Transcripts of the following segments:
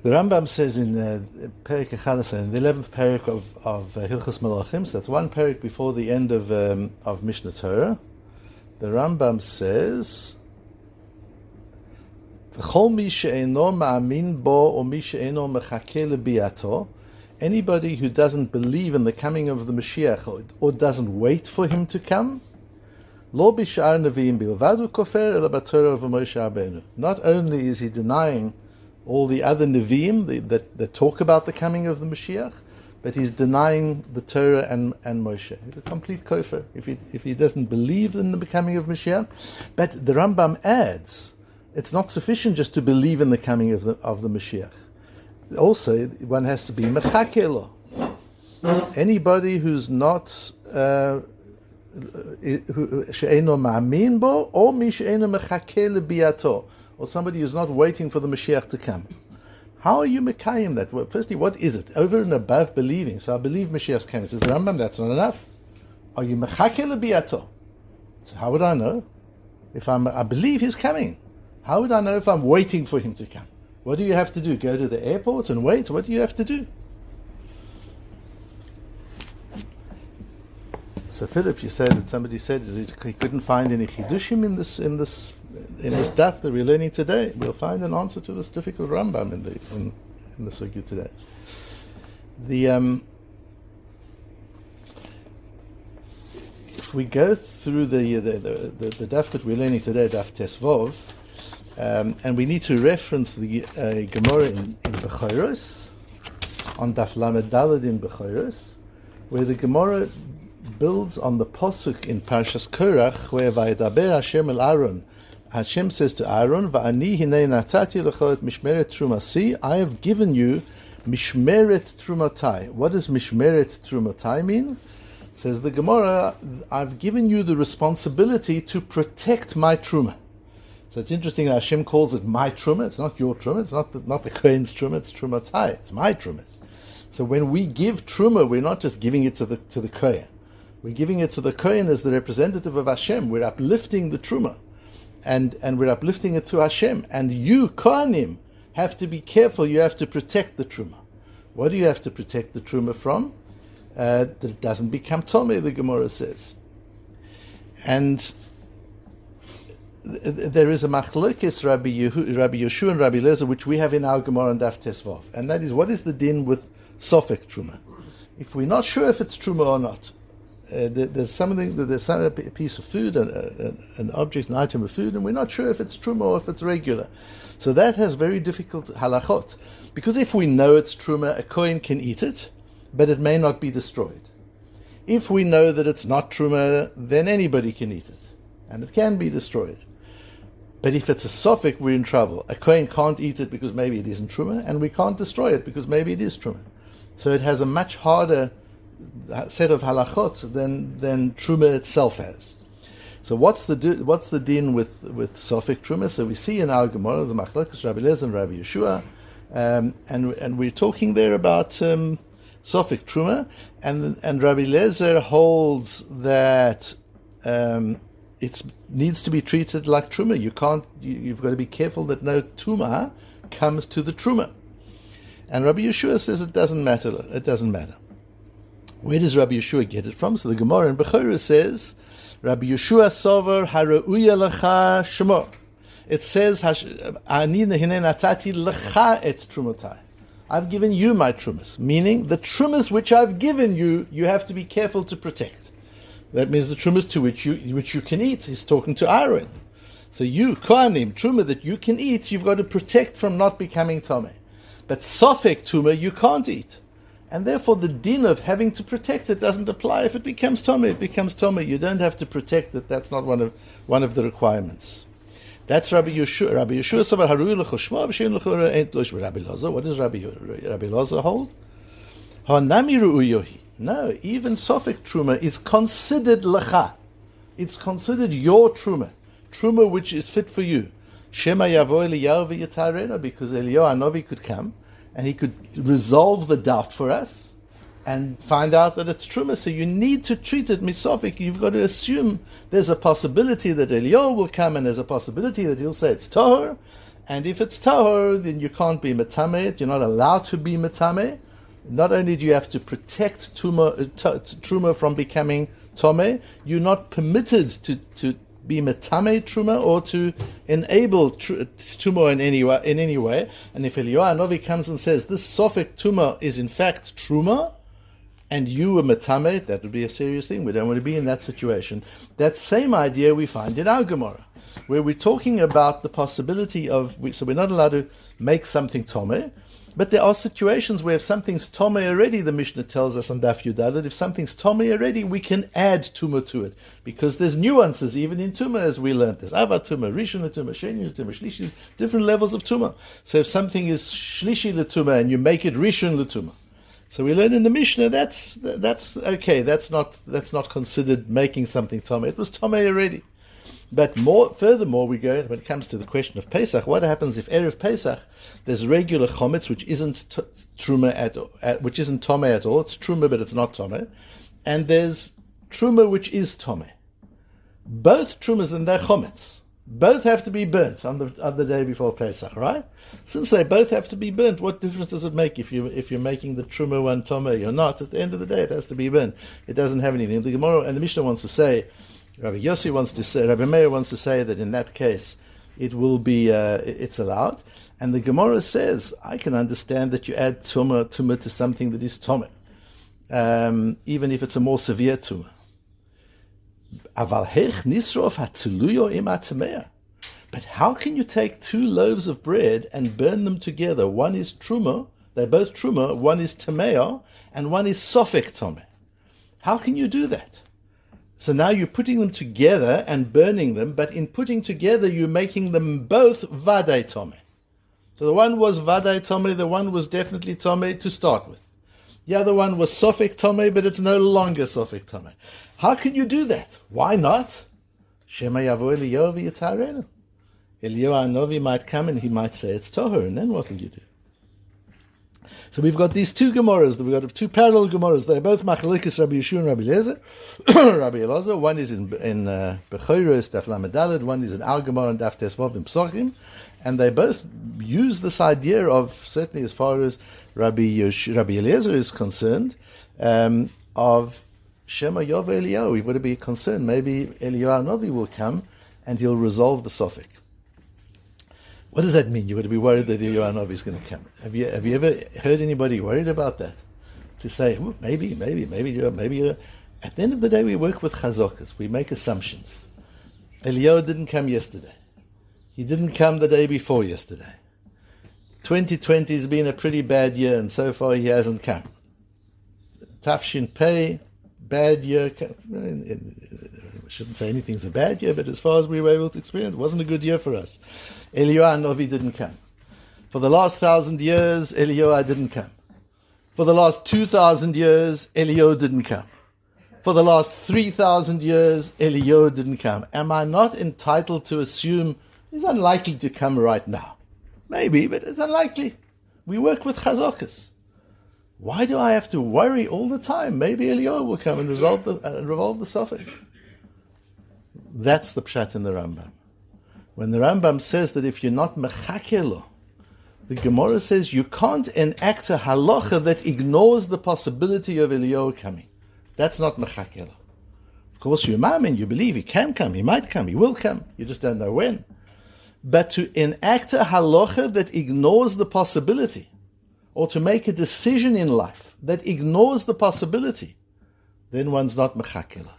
The Rambam says in uh, Perik Echalasa, in the eleventh Perik of of uh, Hilchos Malachim, so that's one Perik before the end of um, of Mishnah Torah. The Rambam says, "V'chol mi she'eno ma'amin bo or mi she'eno mechake lebiato." Anybody who doesn't believe in the coming of the Mashiach or, or doesn't wait for him to come, lo bishar neviim bilvadu kofer ela b'Torah of Moshe Rabbeinu. Not only is he denying all the other Nevi'im that, that talk about the coming of the Mashiach, but he's denying the Torah and, and Moshe. He's a complete kofer if he, if he doesn't believe in the coming of Mashiach. But the Rambam adds, it's not sufficient just to believe in the coming of the, of the Mashiach. Also, one has to be mechakelo. Anybody who's not uh, she'eno ma'amin bo, or mi she'eno mechake biato or somebody who's not waiting for the Mashiach to come. How are you Mekayim that? Well, firstly, what is it? Over and above believing. So I believe Mashiach's coming. Says the Rambam, that's not enough. Are you Mechake biato? So how would I know? If I'm, I believe he's coming. How would I know if I'm waiting for him to come? What do you have to do? Go to the airport and wait? What do you have to do? So Philip, you said that somebody said that he couldn't find any chidushim in this in this in this daf that we're learning today, we'll find an answer to this difficult Rambam in the in, in the sugya today. The um, if we go through the the, the, the, the daf that we're learning today, daf Tesvov, um, and we need to reference the uh, Gemara in, in on daf Lamed Daled in Bechoros, where the Gemara builds on the posuk in Parshas Korach, where Vayedaber Hashem el Aaron Hashem says to Aaron, "Va'ani hinei natati lecho mishmeret trumasi." I have given you mishmeret trumatai. What does mishmeret trumatai mean? Says the Gemara, "I've given you the responsibility to protect my truma." So it's interesting Hashem calls it my truma. It's not your truma. It's not the, not the Kohen's truma. It's trumatai. It's my truma. So when we give truma, we're not just giving it to the to the Kohen. We're giving it to the Kohen as the representative of Hashem. We're uplifting the truma and, and we're uplifting it to Hashem. And you, Kohanim, have to be careful. You have to protect the Truma. What do you have to protect the Truma from? Uh, that it doesn't become Tomei, the Gemara says. And th- there is a machlokes Rabbi, Yehu, Rabbi Yeshua and Rabbi Lezer, which we have in our Gemara and Daf Tesvav. And that is, what is the din with Sofek Truma? If we're not sure if it's Truma or not, uh, there's something there's some, a piece of food, an, an object, an item of food, and we're not sure if it's truma or if it's regular. So that has very difficult halachot. Because if we know it's truma, a kohen can eat it, but it may not be destroyed. If we know that it's not truma, then anybody can eat it, and it can be destroyed. But if it's a sofek, we're in trouble. A kohen can't eat it because maybe it isn't truma, and we can't destroy it because maybe it is truma. So it has a much harder set of halachot than than truma itself has. So what's the what's the din with with sofik truma? So we see in our Gemara the Machlokes Rabbi Lezer and Rabbi Yeshua, um, and and we're talking there about um, sofik truma, and and Rabbi Lezer holds that. Um, it needs to be treated like truma. You can't. You, have got to be careful that no tuma comes to the truma. And Rabbi Yeshua says it doesn't matter. It doesn't matter. Where does Rabbi Yeshua get it from? So the Gemara in Bechorah says, Rabbi Yeshua sover harauya lecha shemor. It says, Ani natati lecha et trumotai. I've given you my trumas, meaning the trumas which I've given you, you have to be careful to protect. That means the trumas to which you which you can eat. He's talking to Aaron. So you, Kohanim, truma that you can eat, you've got to protect from not becoming tame. But sofek truma you can't eat and therefore the din of having to protect it doesn't apply. If it becomes tummy, it becomes tummy. You don't have to protect it. That's not one of one of the requirements. That's Rabbi Yeshua. Rabbi Yeshua said, "Harui lechoshma v'shein lechora. Rabbi Loza. What does Rabbi Rabbi Loza hold? No, even Sofik truma is considered lecha. It's considered your truma, truma which is fit for you. Shema liyav v'yitarena because Eliyahu Anovi could come and he could resolve the doubt for us and find out that it's truma. So you need to treat it misophic. You've got to assume there's a possibility that Eliyahu will come and there's a possibility that he'll say it's tahor, And if it's tahor, then you can't be metame. You're not allowed to be metame. Not only do you have to protect tuma, uh, truma from becoming tome, you're not permitted to, to be metame truma or to enable tr- in any way. In any way. And if Eliyahu Novi comes and says this sofik tuma is in fact truma, and you were metame, that would be a serious thing. We don't want to be in that situation. That same idea we find in our Gemara, where we're talking about the possibility of, so we're not allowed to make something tome, but there are situations where if something's tome already, the Mishnah tells us on Daf that if something's tome already, we can add tuma to it because there's nuances even in tuma as we learned. There's ava tuma, rishon tuma, sheni tuma, shlishi, different levels of tuma. So if something is shlishi tuma and you make it rishon tuma, so we learn in the Mishnah that's that's okay. That's not that's not considered making something tome. It was tome already. But more, furthermore, we go when it comes to the question of Pesach. What happens if erev Pesach there's regular chometz which isn't t- truma at, at which isn't tome at all. It's truma, but it's not tome, and there's truma which is tome. Both trumas and their chometz both have to be burnt on the on the day before Pesach, right? Since they both have to be burnt, what difference does it make if you if you're making the truma one tome or not? At the end of the day, it has to be burnt. It doesn't have anything. The Gemara and the Mishnah wants to say, Rabbi Yossi wants to say, Rabbi Meir wants to say that in that case, it will be uh, it's allowed. And the Gemara says, I can understand that you add tuma tuma to something that is tome, um, even if it's a more severe tuma. But how can you take two loaves of bread and burn them together? One is truma, they're both truma, one is tamea, and one is sofek tome. How can you do that? So now you're putting them together and burning them, but in putting together, you're making them both vade tome. So the one was vade tome, the one was definitely tome to start with. The other one was sofek tome, but it's no longer sofek tome. How can you do that? Why not? Shema Yavo Eliyahu. Eliyahu Novi might come and he might say it's Toher, and then what will you do? So we've got these two Gemaras, we've got two parallel Gemaras. They're both Machalikis Rabbi Yeshua and Rabbi Eliezer. Rabbi Elazar, one is in in uh, Bechoros, Daf Lamed one is in Al Gemara and Daf Tesvav in Psochim, and they both use this idea of, certainly as far as Rabbi, Yosh, Rabbi Eliezer is concerned, um, of Shema Yov Eliyahu. We would be concerned. Maybe Eliyahu Novi will come and he'll resolve the Sophic. What does that mean? You going to be worried that Novi is going to come. Have you, have you ever heard anybody worried about that? To say, maybe, maybe, maybe, maybe. At the end of the day, we work with chazokas. We make assumptions. Eliyahu didn't come yesterday. He didn't come the day before yesterday. 2020 has been a pretty bad year, and so far he hasn't come. Tafshin Pei, bad year. I shouldn't say anything's a bad year, but as far as we were able to experience, it wasn't a good year for us. Eliyahu Novi didn't come. For the last thousand years, Eliyahu didn't come. For the last two thousand years, Eliyahu didn't come. For the last three thousand years, Eliyahu didn't come. Am I not entitled to assume he's unlikely to come right now? Maybe, but it's unlikely. We work with chazokas. Why do I have to worry all the time? Maybe Eliyahu will come and resolve the uh, revolve the suffix. That's the pshat in the Rambam. When the Rambam says that if you're not mechakelo, the Gemara says you can't enact a halacha that ignores the possibility of Eliyahu coming. That's not mechakelo. Of course, you mamin, you believe he can come, he might come, he will come. You just don't know when. But to enact a halacha that ignores the possibility or to make a decision in life that ignores the possibility, then one's not mechakela.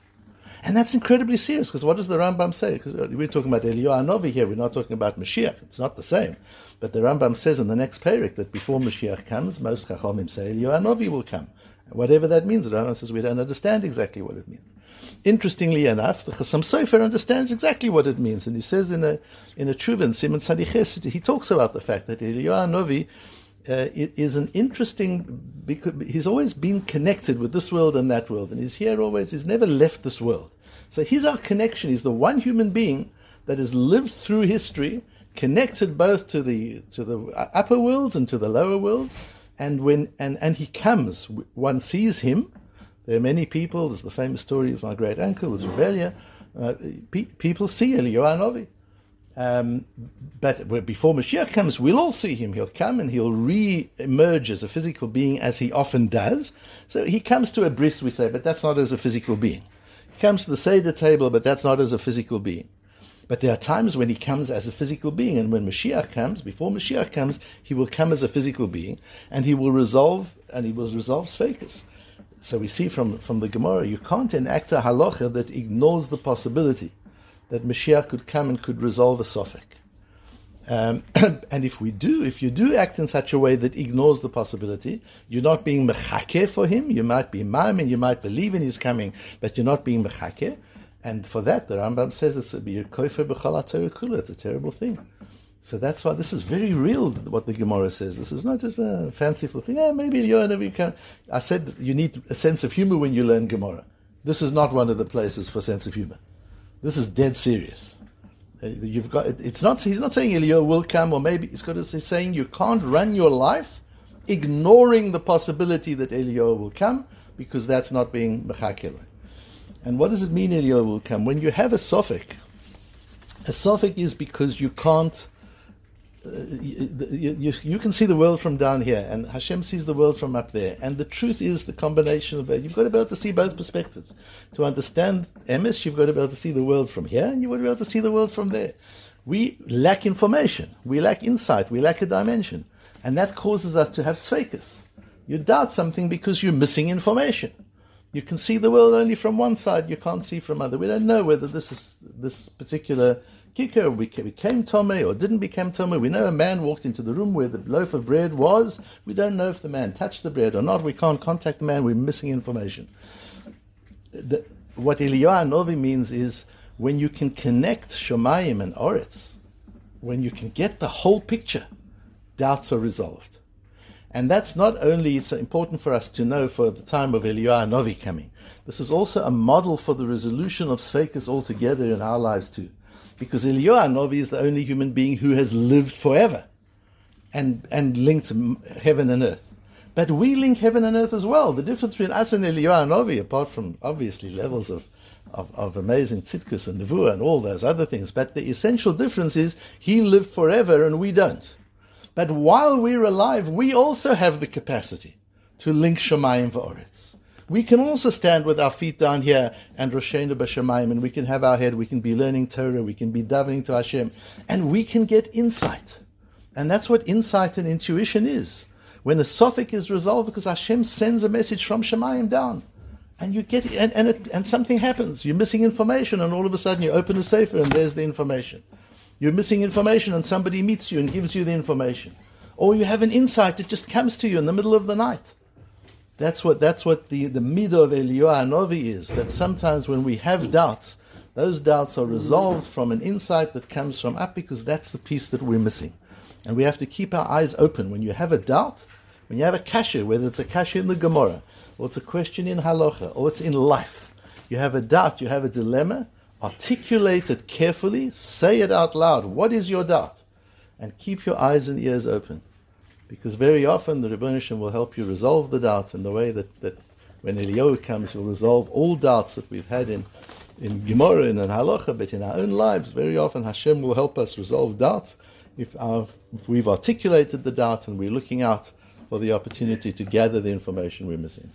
And that's incredibly serious because what does the Rambam say? Because uh, we're talking about Eliyahu Novi here, we're not talking about Mashiach. It's not the same. But the Rambam says in the next parak that before Mashiach comes, most Chachamim say Eliyahu Novi will come. Whatever that means, the Rambam says we don't understand exactly what it means. Interestingly enough, the Chassam Sofer understands exactly what it means, and he says in a in a Chuvin Simon Sadiches, he talks about the fact that Eliyahu Novi uh, is an interesting because he's always been connected with this world and that world, and he's here always. He's never left this world. So he's our connection. He's the one human being that has lived through history, connected both to the to the upper worlds and to the lower worlds. And when and and he comes, one sees him. There are many people. There's the famous story of my great uncle, was Rebellia. Uh, pe- people see Eliyahu Novi Um, but before Mashiach comes, we'll all see him. He'll come and he'll re-emerge as a physical being, as he often does. So he comes to a bris, we say, but that's not as a physical being. He comes to the Seder table, but that's not as a physical being. But there are times when he comes as a physical being, and when Mashiach comes, before Mashiach comes, he will come as a physical being, and he will resolve, and he will resolve Sveikas. So we see from, from the Gemara, you can't enact a halacha that ignores the possibility that Mashiach could come and could resolve a sofek. Um, and if we do, if you do act in such a way that ignores the possibility, you're not being mechake for him. You might be imam and you might believe in his coming, but you're not being mechake. And for that, the Rambam says it's a kofer It's a terrible thing. So that's why this is very real. What the Gemara says. This is not just a fanciful thing. Yeah, maybe you're can. I said you need a sense of humor when you learn Gemara. This is not one of the places for sense of humor. This is dead serious. Uh, you've got. It's not. He's not saying Eliyahu will come, or maybe he's got to say saying you can't run your life ignoring the possibility that Eliyahu will come, because that's not being mechakil. And what does it mean Eliyahu will come? When you have a sofek, a sofek is because you can't Uh, you, you, you, can see the world from down here, and Hashem sees the world from up there. And the truth is the combination of both. You've got to be able to see both perspectives. To understand emes, you've got to be able to see the world from here, and you've got to be able to see the world from there. We lack information, we lack insight, we lack a dimension, and that causes us to have sveikas. You doubt something because you're missing information. You can see the world only from one side, you can't see from other. We don't know whether this is this particular kikar became Tome or didn't become Tome. We know a man walked into the room where the loaf of bread was. We don't know if the man touched the bread or not. We can't contact the man. We're missing information. The, what Eliyahu Novi means is when you can connect Shomayim and Oretz, when you can get the whole picture, doubts are resolved. And that's not only it's important for us to know for the time of Eliyahu Novi coming. This is also a model for the resolution of Sveikas altogether in our lives too because Eliyahu Novi is the only human being who has lived forever and, and linked heaven and earth. But we link heaven and earth as well. The difference between us and Eliyahu Novi, apart from obviously levels of, of, of amazing tzidkus and nevuah and all those other things, but the essential difference is he lived forever and we don't. But while we're alive, we also have the capacity to link Shemayim V'oretz we can also stand with our feet down here and Roshena B'Shamayim, and we can have our head, we can be learning Torah, we can be davening to Hashem, and we can get insight. And that's what insight and intuition is. When a sofek is resolved, because Hashem sends a message from Shemayim down. And you get and and, it, and something happens. You're missing information, and all of a sudden you open a sefer and there's the information. You're missing information, and somebody meets you and gives you the information. Or you have an insight that just comes to you in the middle of the night. That's what that's what the the midah of Eliyahu Novi is. That sometimes when we have doubts, those doubts are resolved from an insight that comes from up because that's the piece that we're missing, and we have to keep our eyes open. When you have a doubt, when you have a kasha, whether it's a kasha in the Gemara, or it's a question in halacha, or it's in life, you have a doubt, you have a dilemma. Articulate it carefully, say it out loud. What is your doubt? And keep your eyes and ears open. Because very often the Rebbeinu will help you resolve the doubt in the way that, that when Eliyahu comes, he'll resolve all doubts that we've had in, in Gemara and in Halacha, but in our own lives, very often Hashem will help us resolve doubts if, our, if we've articulated the doubt and we're looking out for the opportunity to gather the information we're missing.